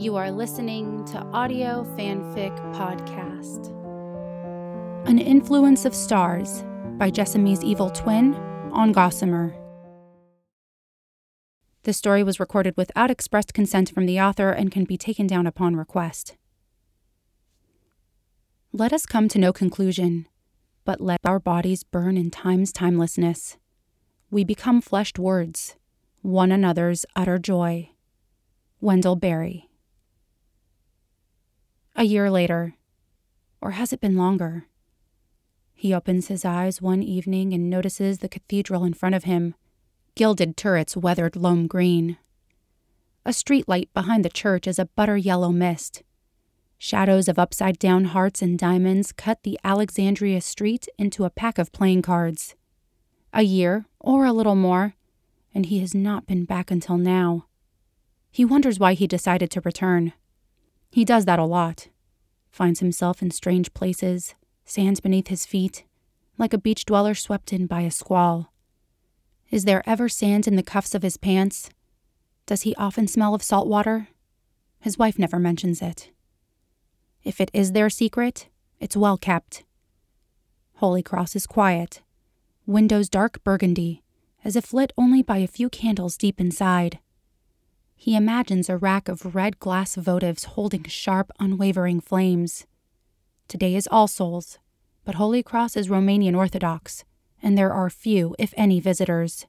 You are listening to Audio Fanfic Podcast. An Influence of Stars by Jessamy's Evil Twin on Gossamer. The story was recorded without expressed consent from the author and can be taken down upon request. Let us come to no conclusion, but let our bodies burn in time's timelessness. We become fleshed words, one another's utter joy. Wendell Berry. A year later, or has it been longer? He opens his eyes one evening and notices the cathedral in front of him, gilded turrets weathered loam green. A street light behind the church is a butter yellow mist. Shadows of upside down hearts and diamonds cut the Alexandria street into a pack of playing cards. A year, or a little more, and he has not been back until now. He wonders why he decided to return. He does that a lot. Finds himself in strange places, sands beneath his feet, like a beach dweller swept in by a squall. Is there ever sand in the cuffs of his pants? Does he often smell of salt water? His wife never mentions it. If it is their secret, it's well kept. Holy Cross is quiet, windows dark burgundy, as if lit only by a few candles deep inside. He imagines a rack of red glass votives holding sharp, unwavering flames. Today is All Souls, but Holy Cross is Romanian Orthodox, and there are few, if any, visitors,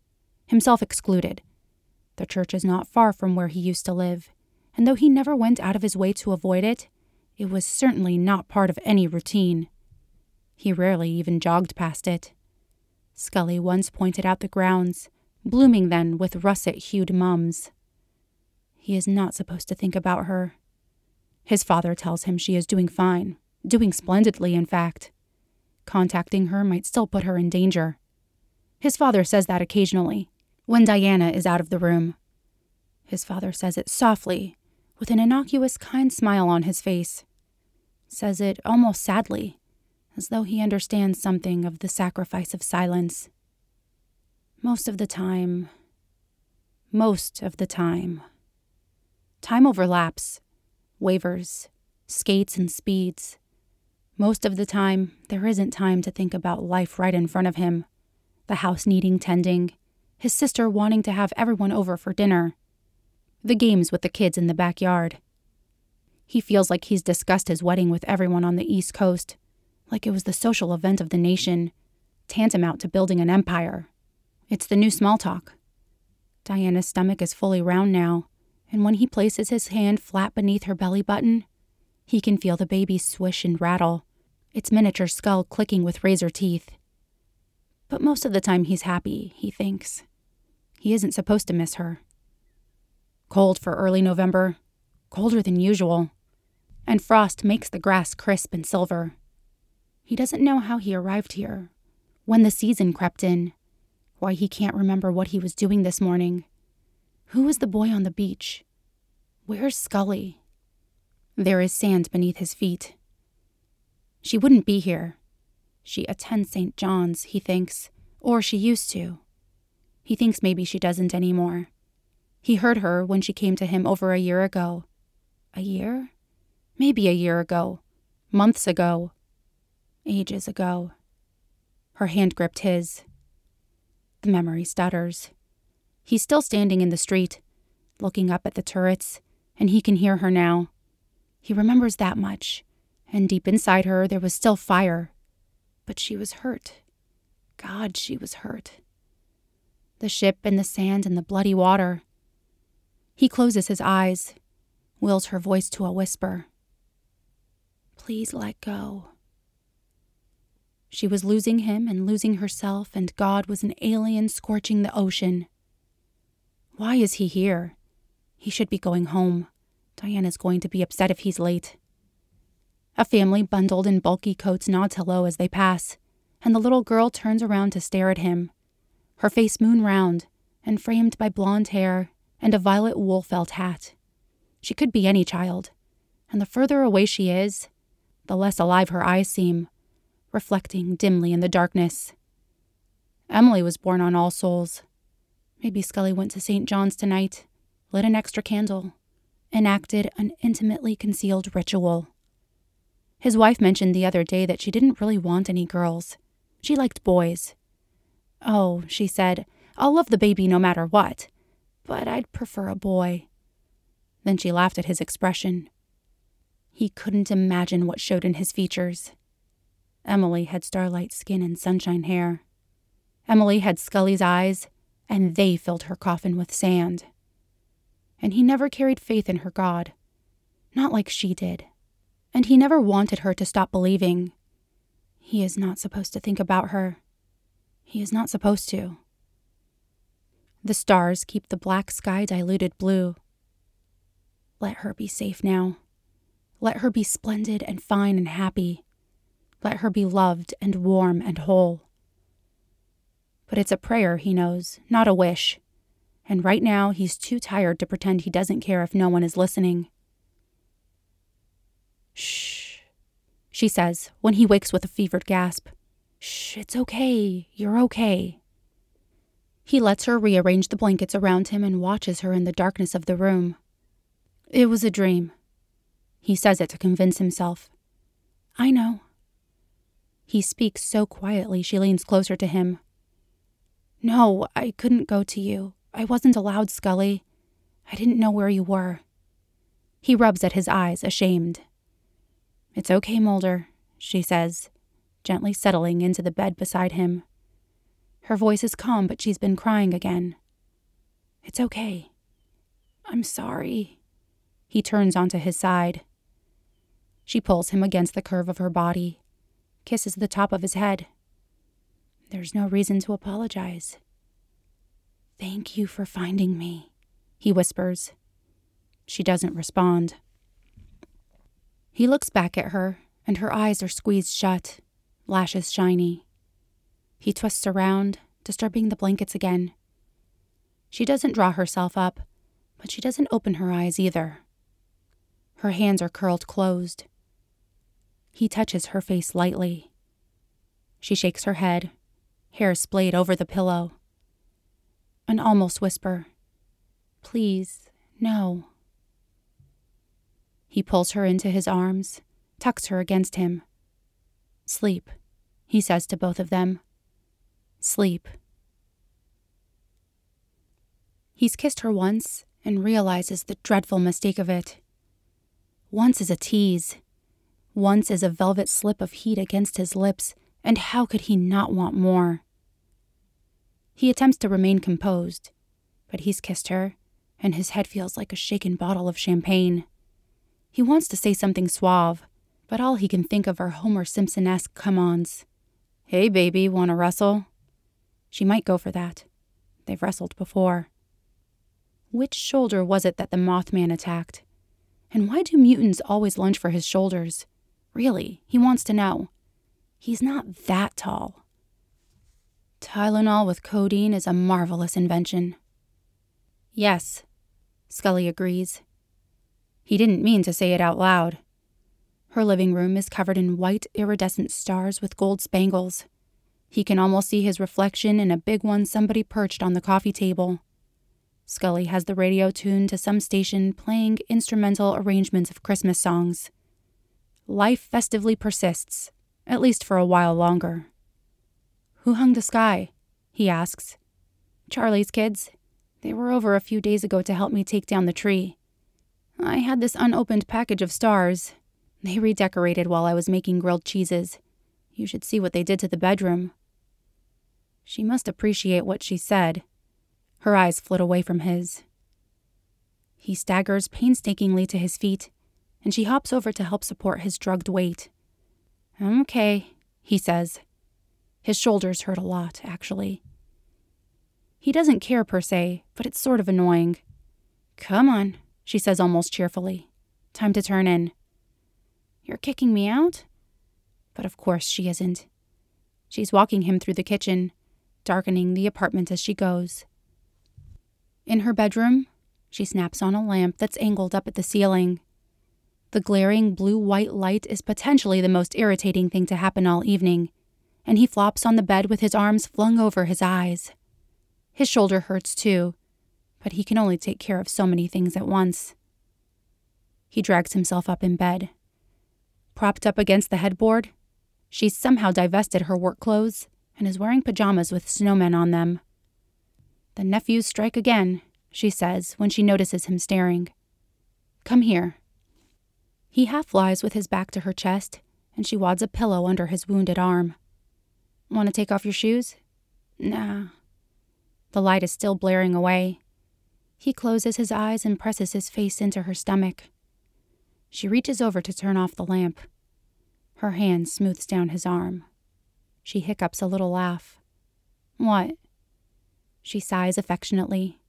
himself excluded. The church is not far from where he used to live, and though he never went out of his way to avoid it, it was certainly not part of any routine. He rarely even jogged past it. Scully once pointed out the grounds, blooming then with russet hued mums. He is not supposed to think about her. His father tells him she is doing fine, doing splendidly, in fact. Contacting her might still put her in danger. His father says that occasionally, when Diana is out of the room. His father says it softly, with an innocuous, kind smile on his face. Says it almost sadly, as though he understands something of the sacrifice of silence. Most of the time, most of the time, Time overlaps, wavers, skates, and speeds. Most of the time, there isn't time to think about life right in front of him the house needing tending, his sister wanting to have everyone over for dinner, the games with the kids in the backyard. He feels like he's discussed his wedding with everyone on the East Coast, like it was the social event of the nation, tantamount to building an empire. It's the new small talk. Diana's stomach is fully round now, and when he places his hand flat beneath her belly button, he can feel the baby swish and rattle, its miniature skull clicking with razor teeth. But most of the time he's happy, he thinks. He isn't supposed to miss her. Cold for early November, colder than usual, and frost makes the grass crisp and silver. He doesn't know how he arrived here, when the season crept in, why he can't remember what he was doing this morning. Who is the boy on the beach? Where's Scully? There is sand beneath his feet. She wouldn't be here. She attends St. John's, he thinks, or she used to. He thinks maybe she doesn't anymore. He heard her when she came to him over a year ago. A year? Maybe a year ago. Months ago. Ages ago. Her hand gripped his. The memory stutters. He's still standing in the street, looking up at the turrets, and he can hear her now. He remembers that much, and deep inside her there was still fire. But she was hurt. God, she was hurt. The ship and the sand and the bloody water. He closes his eyes, wills her voice to a whisper. Please let go. She was losing him and losing herself, and God was an alien scorching the ocean. Why is he here? He should be going home. Diana's going to be upset if he's late. A family bundled in bulky coats nods hello as they pass, and the little girl turns around to stare at him, her face moon round and framed by blonde hair and a violet wool felt hat. She could be any child, and the further away she is, the less alive her eyes seem, reflecting dimly in the darkness. Emily was born on All Souls, Maybe Scully went to St. John's tonight, lit an extra candle, enacted an intimately concealed ritual. His wife mentioned the other day that she didn't really want any girls. She liked boys. Oh, she said, I'll love the baby no matter what, but I'd prefer a boy. Then she laughed at his expression. He couldn't imagine what showed in his features. Emily had starlight skin and sunshine hair. Emily had Scully's eyes, and they filled her coffin with sand. And he never carried faith in her God. Not like she did. And he never wanted her to stop believing. He is not supposed to think about her. He is not supposed to. The stars keep the black sky diluted blue. Let her be safe now. Let her be splendid and fine and happy. Let her be loved and warm and whole. But it's a prayer, he knows, not a wish. And right now, he's too tired to pretend he doesn't care if no one is listening. Shh, she says when he wakes with a fevered gasp. Shh, it's okay. You're okay. He lets her rearrange the blankets around him and watches her in the darkness of the room. It was a dream. He says it to convince himself. I know. He speaks so quietly she leans closer to him. No, I couldn't go to you. I wasn't allowed, Scully. I didn't know where you were. He rubs at his eyes, ashamed. It's okay, Mulder, she says, gently settling into the bed beside him. Her voice is calm, but she's been crying again. It's okay. I'm sorry. He turns onto his side. She pulls him against the curve of her body, kisses the top of his head. There's no reason to apologize. Thank you for finding me, he whispers. She doesn't respond. He looks back at her, and her eyes are squeezed shut, lashes shiny. He twists around, disturbing the blankets again. She doesn't draw herself up, but she doesn't open her eyes either. Her hands are curled closed. He touches her face lightly. She shakes her head, hair splayed over the pillow. An almost whisper Please, no. He pulls her into his arms, tucks her against him. Sleep, he says to both of them. Sleep. He's kissed her once and realizes the dreadful mistake of it. Once is a tease, once is a velvet slip of heat against his lips, and how could he not want more? He attempts to remain composed, but he's kissed her, and his head feels like a shaken bottle of champagne. He wants to say something suave, but all he can think of are Homer Simpson esque come ons. Hey, baby, wanna wrestle? She might go for that. They've wrestled before. Which shoulder was it that the Mothman attacked? And why do mutants always lunge for his shoulders? Really, he wants to know. He's not that tall. Tylenol with codeine is a marvelous invention. Yes, Scully agrees. He didn't mean to say it out loud. Her living room is covered in white iridescent stars with gold spangles. He can almost see his reflection in a big one somebody perched on the coffee table. Scully has the radio tuned to some station playing instrumental arrangements of Christmas songs. Life festively persists, at least for a while longer. Who hung the sky? he asks. Charlie's kids. They were over a few days ago to help me take down the tree. I had this unopened package of stars. They redecorated while I was making grilled cheeses. You should see what they did to the bedroom. She must appreciate what she said. Her eyes flit away from his. He staggers painstakingly to his feet and she hops over to help support his drugged weight. Okay, he says. His shoulders hurt a lot, actually. He doesn't care per se, but it's sort of annoying. Come on, she says almost cheerfully. Time to turn in. You're kicking me out? But of course she isn't. She's walking him through the kitchen, darkening the apartment as she goes. In her bedroom, she snaps on a lamp that's angled up at the ceiling. The glaring blue white light is potentially the most irritating thing to happen all evening, and he flops on the bed with his arms flung over his eyes. His shoulder hurts too, but he can only take care of so many things at once. He drags himself up in bed. Propped up against the headboard, she's somehow divested her work clothes and is wearing pajamas with snowmen on them. The nephews strike again, she says when she notices him staring. Come here. He half lies with his back to her chest, and she wads a pillow under his wounded arm. Want to take off your shoes? Nah. The light is still blaring away. He closes his eyes and presses his face into her stomach. She reaches over to turn off the lamp. Her hand smooths down his arm. She hiccups a little laugh. What? She sighs affectionately.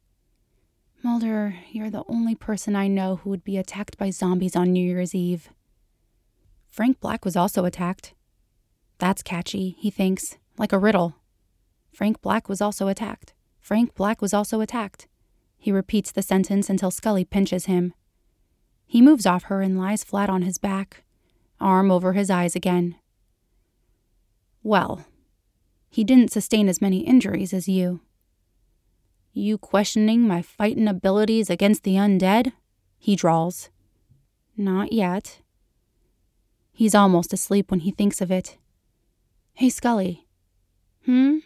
Mulder, you're the only person I know who would be attacked by zombies on New Year's Eve. Frank Black was also attacked. That's catchy, he thinks, like a riddle. Frank Black was also attacked. Frank Black was also attacked. He repeats the sentence until Scully pinches him. He moves off her and lies flat on his back, arm over his eyes again. Well, he didn't sustain as many injuries as you. You questioning my fightin' abilities against the undead? He drawls. Not yet. He's almost asleep when he thinks of it. Hey, Scully. Hmm?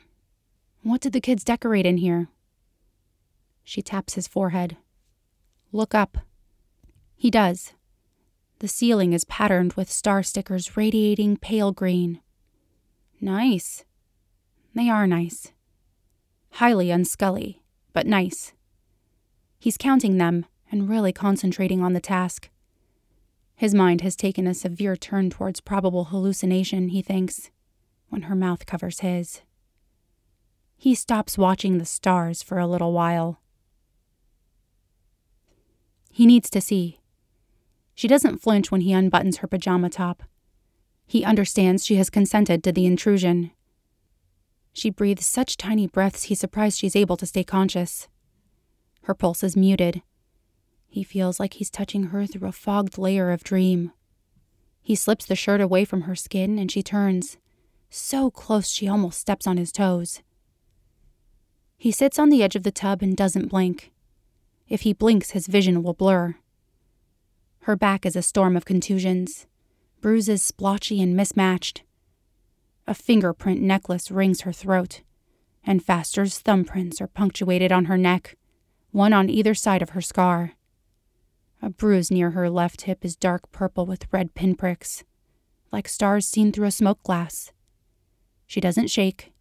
What did the kids decorate in here? She taps his forehead. Look up. He does. The ceiling is patterned with star stickers radiating pale green. Nice. They are nice. Highly unscully, but nice. He's counting them and really concentrating on the task. His mind has taken a severe turn towards probable hallucination, he thinks, when her mouth covers his. He stops watching the stars for a little while. He needs to see. She doesn't flinch when he unbuttons her pajama top. He understands she has consented to the intrusion. She breathes such tiny breaths he's surprised she's able to stay conscious. Her pulse is muted. He feels like he's touching her through a fogged layer of dream. He slips the shirt away from her skin and she turns, so close she almost steps on his toes. He sits on the edge of the tub and doesn't blink. If he blinks, his vision will blur. Her back is a storm of contusions, bruises splotchy and mismatched. A fingerprint necklace rings her throat, and Pfaster's thumbprints are punctuated on her neck, one on either side of her scar. A bruise near her left hip is dark purple with red pinpricks, like stars seen through a smoke glass. She doesn't shake,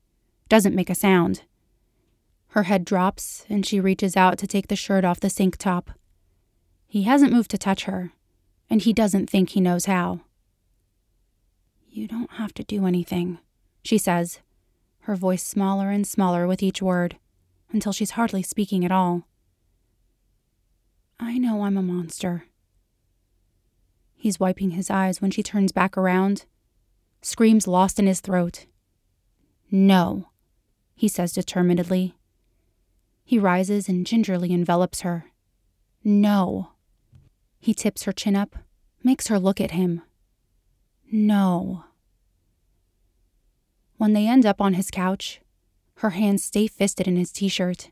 doesn't make a sound. Her head drops, and she reaches out to take the shirt off the sink top. He hasn't moved to touch her, and he doesn't think he knows how. You don't have to do anything, she says, her voice smaller and smaller with each word, until she's hardly speaking at all. I know I'm a monster. He's wiping his eyes when she turns back around, screams lost in his throat. No, he says determinedly. He rises and gingerly envelops her. No. He tips her chin up, makes her look at him. No. When they end up on his couch, her hands stay fisted in his t shirt.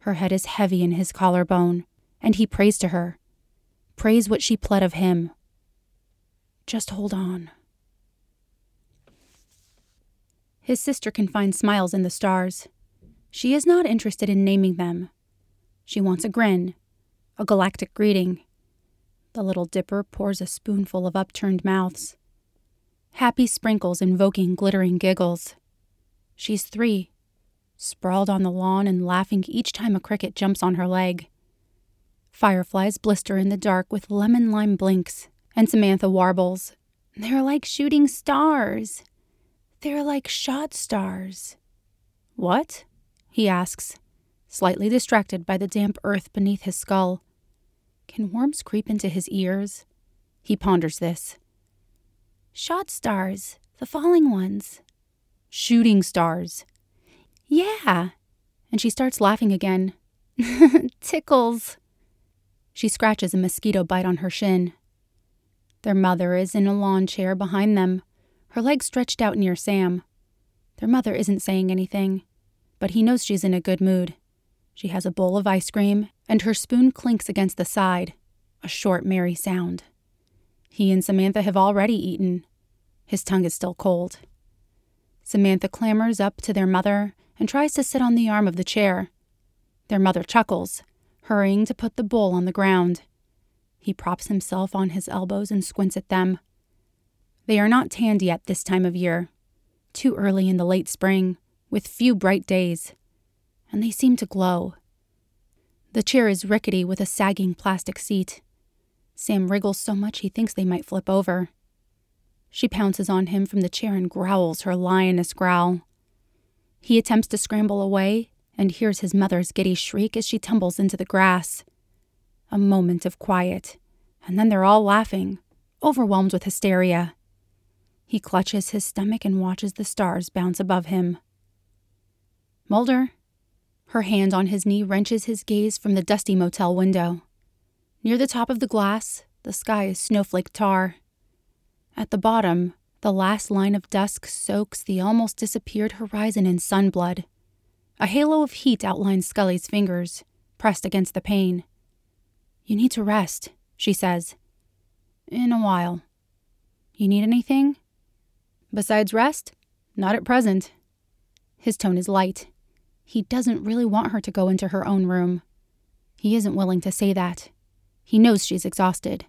Her head is heavy in his collarbone, and he prays to her. Prays what she pled of him. Just hold on. His sister can find smiles in the stars. She is not interested in naming them. She wants a grin, a galactic greeting, the Little Dipper pours a spoonful of upturned mouths. Happy sprinkles invoking glittering giggles. She's three, sprawled on the lawn and laughing each time a cricket jumps on her leg. Fireflies blister in the dark with lemon lime blinks, and Samantha warbles, They're like shooting stars. They're like shot stars. What? he asks, slightly distracted by the damp earth beneath his skull. Can worms creep into his ears? He ponders this. Shot stars, the falling ones. Shooting stars. Yeah. And she starts laughing again. Tickles. She scratches a mosquito bite on her shin. Their mother is in a lawn chair behind them, her legs stretched out near Sam. Their mother isn't saying anything, but he knows she's in a good mood. She has a bowl of ice cream, and her spoon clinks against the side. a short, merry sound. He and Samantha have already eaten. His tongue is still cold. Samantha clambers up to their mother and tries to sit on the arm of the chair. Their mother chuckles, hurrying to put the bowl on the ground. He props himself on his elbows and squints at them. They are not tanned yet this time of year, too early in the late spring, with few bright days, and they seem to glow. The chair is rickety with a sagging plastic seat. Sam wriggles so much he thinks they might flip over. She pounces on him from the chair and growls her lioness growl. He attempts to scramble away and hears his mother's giddy shriek as she tumbles into the grass. A moment of quiet, and then they're all laughing, overwhelmed with hysteria. He clutches his stomach and watches the stars bounce above him. Mulder. Her hand on his knee wrenches his gaze from the dusty motel window. Near the top of the glass, the sky is snowflake tar. At the bottom, the last line of dusk soaks the almost disappeared horizon in sunblood. A halo of heat outlines Scully's fingers, pressed against the pane. You need to rest, she says. In a while. You need anything? Besides rest? Not at present. His tone is light. He doesn't really want her to go into her own room. He isn't willing to say that. He knows she's exhausted.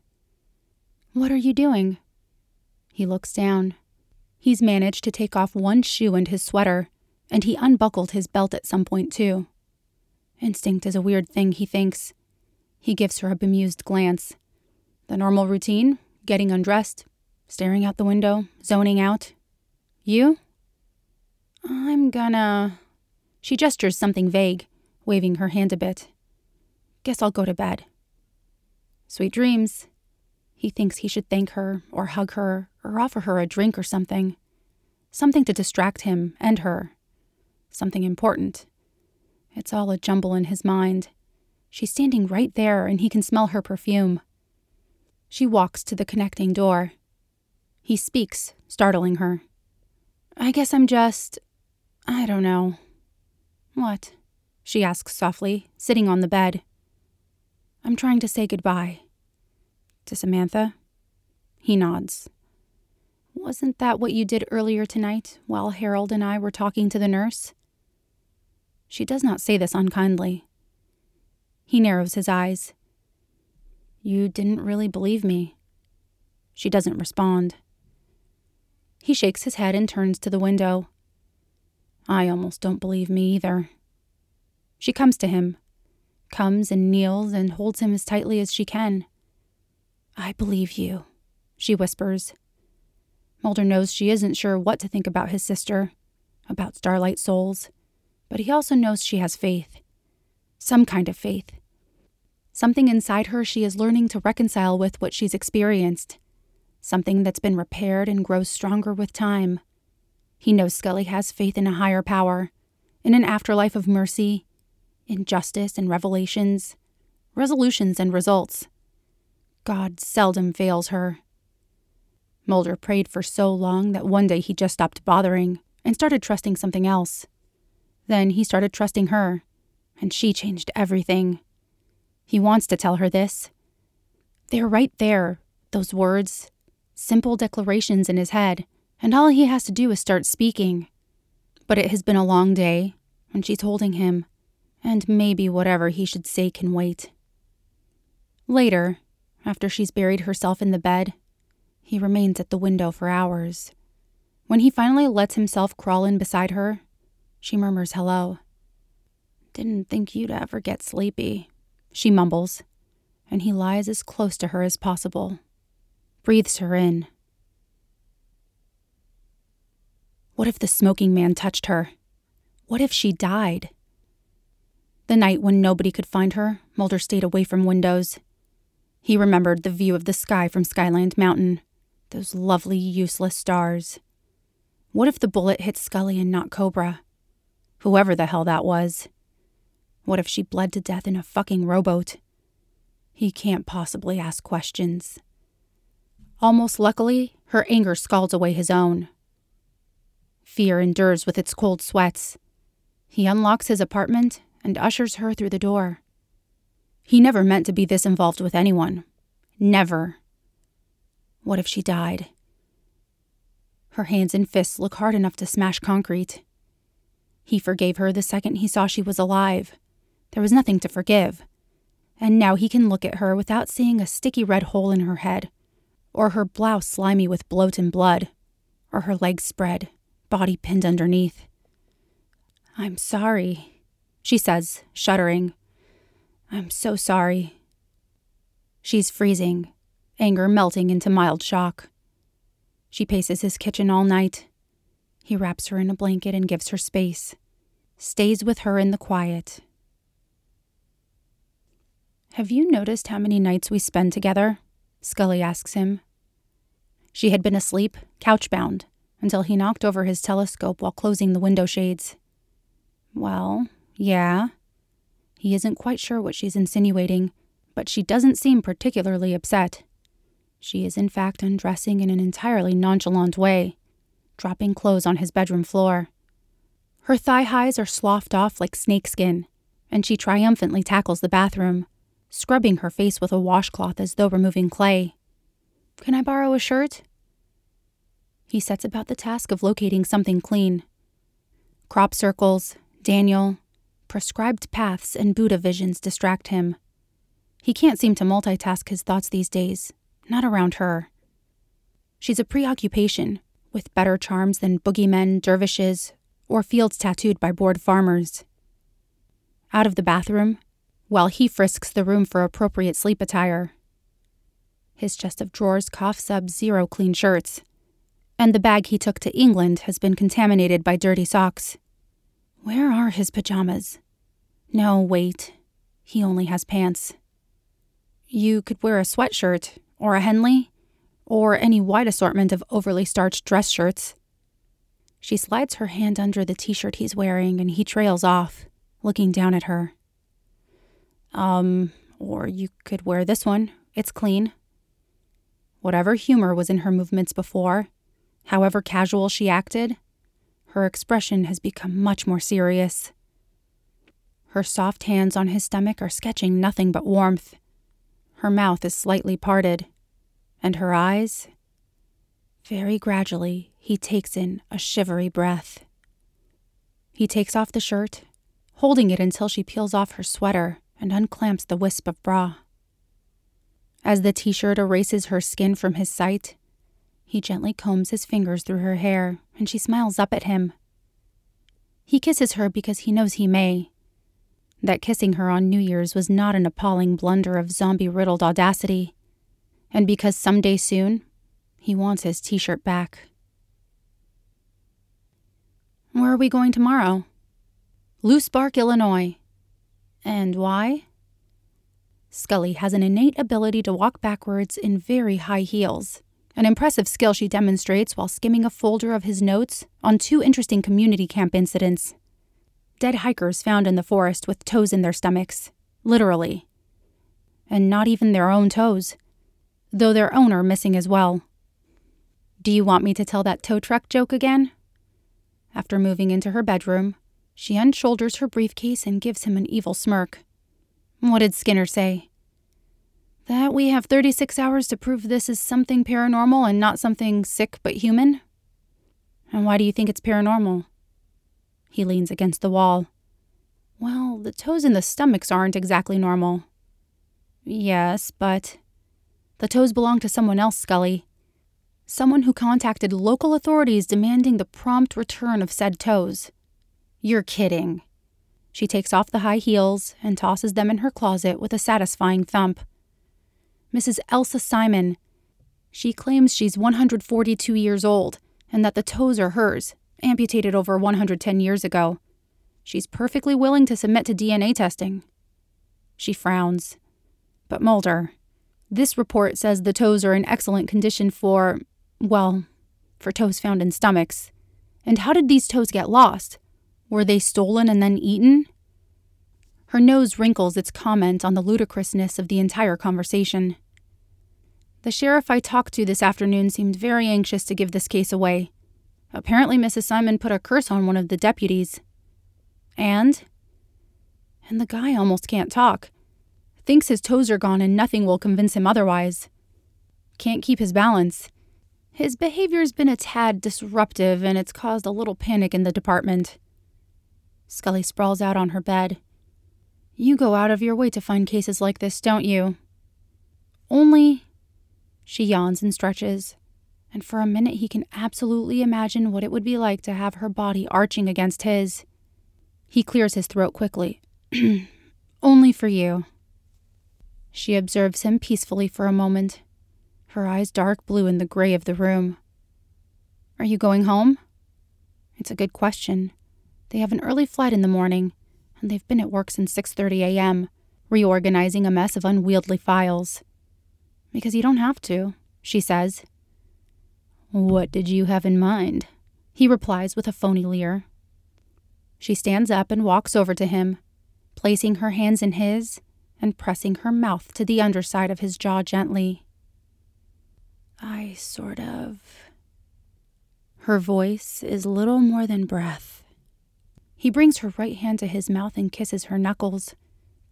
What are you doing? He looks down. He's managed to take off one shoe and his sweater, and he unbuckled his belt at some point, too. Instinct is a weird thing, he thinks. He gives her a bemused glance. The normal routine getting undressed, staring out the window, zoning out, you? I'm gonna. She gestures something vague, waving her hand a bit. Guess I'll go to bed. Sweet dreams. He thinks he should thank her, or hug her, or offer her a drink or something. Something to distract him and her. Something important. It's all a jumble in his mind. She's standing right there, and he can smell her perfume. She walks to the connecting door. He speaks, startling her. I guess I'm just. I don't know. What? She asks softly, sitting on the bed. I'm trying to say goodbye. To Samantha? He nods. Wasn't that what you did earlier tonight while Harold and I were talking to the nurse? She does not say this unkindly. He narrows his eyes. You didn't really believe me. She doesn't respond. He shakes his head and turns to the window. I almost don't believe me either. She comes to him, comes and kneels and holds him as tightly as she can. I believe you, she whispers. Mulder knows she isn't sure what to think about his sister, about Starlight Souls, but he also knows she has faith. Some kind of faith. Something inside her she is learning to reconcile with what she's experienced something that's been repaired and grows stronger with time. He knows Scully has faith in a higher power, in an afterlife of mercy, in justice and revelations, resolutions and results. God seldom fails her. Mulder prayed for so long that one day he just stopped bothering and started trusting something else. Then he started trusting her, and she changed everything. He wants to tell her this. They're right there, those words, simple declarations in his head, and all he has to do is start speaking. But it has been a long day, and she's holding him, and maybe whatever he should say can wait. Later, after she's buried herself in the bed, he remains at the window for hours. When he finally lets himself crawl in beside her, she murmurs hello. Didn't think you'd ever get sleepy, she mumbles, and he lies as close to her as possible breathes her in. What if the smoking man touched her? What if she died? The night when nobody could find her, Mulder stayed away from windows. He remembered the view of the sky from Skyland Mountain, those lovely, useless stars. What if the bullet hit Scully and not Cobra? Whoever the hell that was. What if she bled to death in a fucking rowboat? He can't possibly ask questions. Almost luckily, her anger scalds away his own. Fear endures with its cold sweats. He unlocks his apartment and ushers her through the door. He never meant to be this involved with anyone, Never. What if she died? Her hands and fists look hard enough to smash concrete. He forgave her the second he saw she was alive. There was nothing to forgive. And now he can look at her without seeing a sticky red hole in her head, or her blouse slimy with bloat and blood, or her legs spread, body pinned underneath. I'm sorry, she says, shuddering. I'm so sorry. She's freezing, anger melting into mild shock. She paces his kitchen all night. He wraps her in a blanket and gives her space, stays with her in the quiet. Have you noticed how many nights we spend together? Scully asks him. She had been asleep, couch-bound, until he knocked over his telescope while closing the window shades. Well, yeah. He isn't quite sure what she's insinuating, but she doesn't seem particularly upset. She is, in fact, undressing in an entirely nonchalant way, dropping clothes on his bedroom floor. Her thigh highs are sloughed off like snakeskin, and she triumphantly tackles the bathroom, scrubbing her face with a washcloth as though removing clay. Can I borrow a shirt? He sets about the task of locating something clean. Crop circles, Daniel, prescribed paths, and Buddha visions distract him. He can't seem to multitask his thoughts these days, not around her. She's a preoccupation, with better charms than boogeymen, dervishes, or fields tattooed by bored farmers. Out of the bathroom, while he frisks the room for appropriate sleep attire. His chest of drawers coughs up zero clean shirts, and the bag he took to England has been contaminated by dirty socks. Where are his pajamas? No, wait. He only has pants. You could wear a sweatshirt, or a Henley, or any wide assortment of overly starched dress shirts. She slides her hand under the t shirt he's wearing, and he trails off, looking down at her. Um, or you could wear this one. It's clean. Whatever humor was in her movements before, however casual she acted, her expression has become much more serious. Her soft hands on his stomach are sketching nothing but warmth. Her mouth is slightly parted, and her eyes. Very gradually, he takes in a shivery breath. He takes off the shirt, holding it until she peels off her sweater and unclamps the wisp of bra. As the t shirt erases her skin from his sight, he gently combs his fingers through her hair, and she smiles up at him. He kisses her because he knows he may, that kissing her on New Year's was not an appalling blunder of zombie riddled audacity, and because someday soon he wants his t shirt back. Where are we going tomorrow? Loose Bark, Illinois. And why? Scully has an innate ability to walk backwards in very high heels, an impressive skill she demonstrates while skimming a folder of his notes on two interesting community camp incidents dead hikers found in the forest with toes in their stomachs, literally. And not even their own toes, though their owner missing as well. Do you want me to tell that tow truck joke again? After moving into her bedroom, she unshoulders her briefcase and gives him an evil smirk. What did Skinner say? That we have 36 hours to prove this is something paranormal and not something sick but human? And why do you think it's paranormal? He leans against the wall. Well, the toes and the stomachs aren't exactly normal. Yes, but. The toes belong to someone else, Scully. Someone who contacted local authorities demanding the prompt return of said toes. You're kidding. She takes off the high heels and tosses them in her closet with a satisfying thump. Mrs. Elsa Simon. She claims she's 142 years old and that the toes are hers, amputated over 110 years ago. She's perfectly willing to submit to DNA testing. She frowns. But Mulder, this report says the toes are in excellent condition for, well, for toes found in stomachs. And how did these toes get lost? Were they stolen and then eaten? Her nose wrinkles its comment on the ludicrousness of the entire conversation. The sheriff I talked to this afternoon seemed very anxious to give this case away. Apparently, Mrs. Simon put a curse on one of the deputies. And? And the guy almost can't talk. Thinks his toes are gone and nothing will convince him otherwise. Can't keep his balance. His behavior's been a tad disruptive and it's caused a little panic in the department. Scully sprawls out on her bed. You go out of your way to find cases like this, don't you? Only. She yawns and stretches, and for a minute he can absolutely imagine what it would be like to have her body arching against his. He clears his throat quickly. Only for you. She observes him peacefully for a moment, her eyes dark blue in the gray of the room. Are you going home? It's a good question. They have an early flight in the morning, and they've been at work since 6:30 a.m., reorganizing a mess of unwieldy files. Because you don't have to, she says. What did you have in mind? He replies with a phony leer. She stands up and walks over to him, placing her hands in his and pressing her mouth to the underside of his jaw gently. I sort of. Her voice is little more than breath. He brings her right hand to his mouth and kisses her knuckles,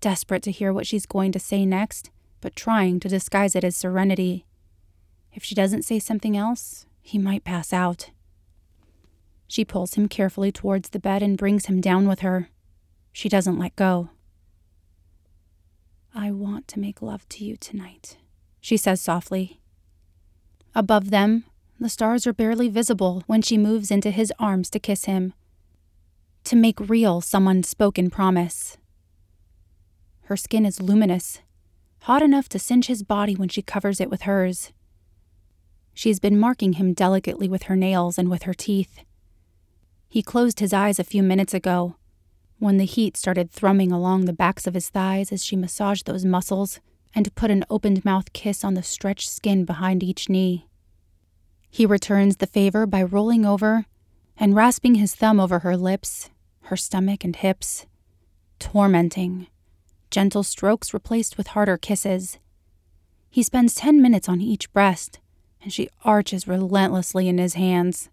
desperate to hear what she's going to say next, but trying to disguise it as serenity. If she doesn't say something else, he might pass out. She pulls him carefully towards the bed and brings him down with her. She doesn't let go. I want to make love to you tonight, she says softly. Above them, the stars are barely visible when she moves into his arms to kiss him. To make real some unspoken promise. Her skin is luminous, hot enough to singe his body when she covers it with hers. She's been marking him delicately with her nails and with her teeth. He closed his eyes a few minutes ago, when the heat started thrumming along the backs of his thighs as she massaged those muscles and put an opened mouth kiss on the stretched skin behind each knee. He returns the favor by rolling over and rasping his thumb over her lips, her stomach, and hips. Tormenting. Gentle strokes replaced with harder kisses. He spends ten minutes on each breast, and she arches relentlessly in his hands.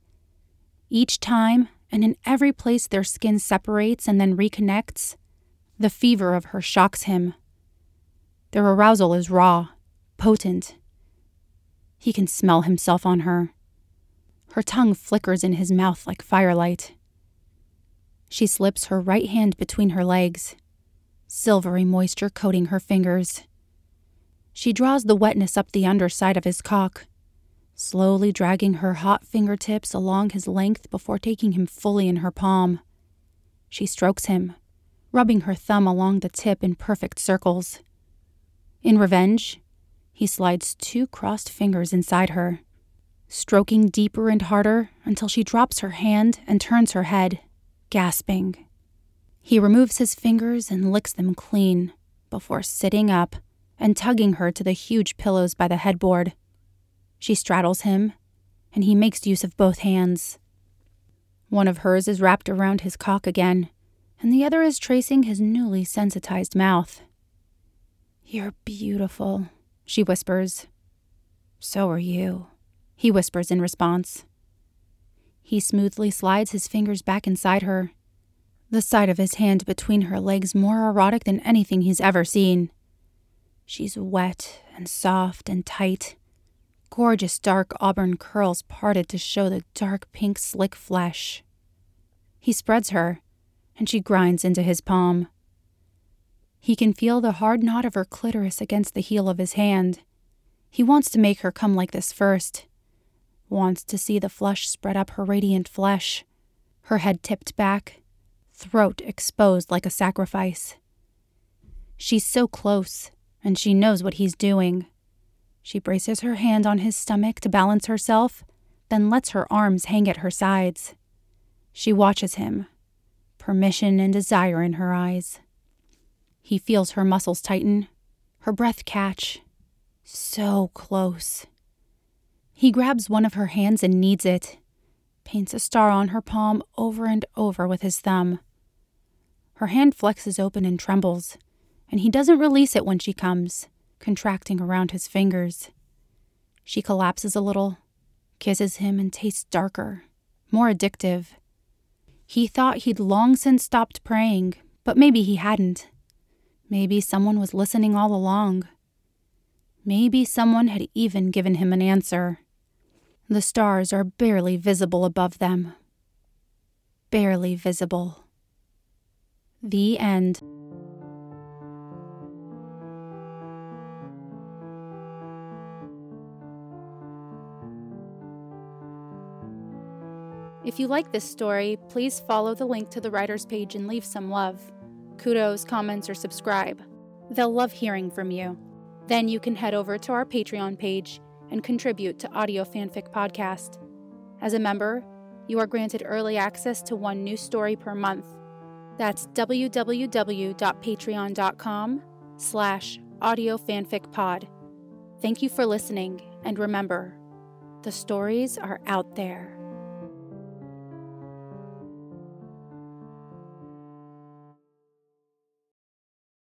Each time, and in every place their skin separates and then reconnects, the fever of her shocks him. Their arousal is raw, potent. He can smell himself on her. Her tongue flickers in his mouth like firelight. She slips her right hand between her legs, silvery moisture coating her fingers. She draws the wetness up the underside of his cock slowly dragging her hot fingertips along his length before taking him fully in her palm. She strokes him, rubbing her thumb along the tip in perfect circles. In revenge, he slides two crossed fingers inside her, stroking deeper and harder until she drops her hand and turns her head, gasping. He removes his fingers and licks them clean before sitting up and tugging her to the huge pillows by the headboard. She straddles him, and he makes use of both hands. One of hers is wrapped around his cock again, and the other is tracing his newly sensitized mouth. You're beautiful, she whispers. So are you, he whispers in response. He smoothly slides his fingers back inside her, the side of his hand between her legs more erotic than anything he's ever seen. She's wet and soft and tight, gorgeous dark auburn curls parted to show the dark pink slick flesh. He spreads her, and she grinds into his palm. He can feel the hard knot of her clitoris against the heel of his hand. He wants to make her come like this first. Wants to see the flush spread up her radiant flesh, her head tipped back, throat exposed like a sacrifice. She's so close, and she knows what he's doing. She braces her hand on his stomach to balance herself, then lets her arms hang at her sides. She watches him, permission and desire in her eyes. He feels her muscles tighten, her breath catch. So close. He grabs one of her hands and kneads it, paints a star on her palm over and over with his thumb. Her hand flexes open and trembles, and he doesn't release it when she comes contracting around his fingers. She collapses a little, kisses him, and tastes darker, more addictive. He thought he'd long since stopped praying, but maybe he hadn't. Maybe someone was listening all along. Maybe someone had even given him an answer. The stars are barely visible above them. Barely visible. The end. If you like this story, please follow the link to the writer's page and leave some love. Kudos, comments, or subscribe. They'll love hearing from you. Then you can head over to our Patreon page and contribute to Audio Fanfic Podcast. As a member, you are granted early access to one new story per month. That's www.patreon.com slash audiofanficpod. Thank you for listening, and remember, the stories are out there.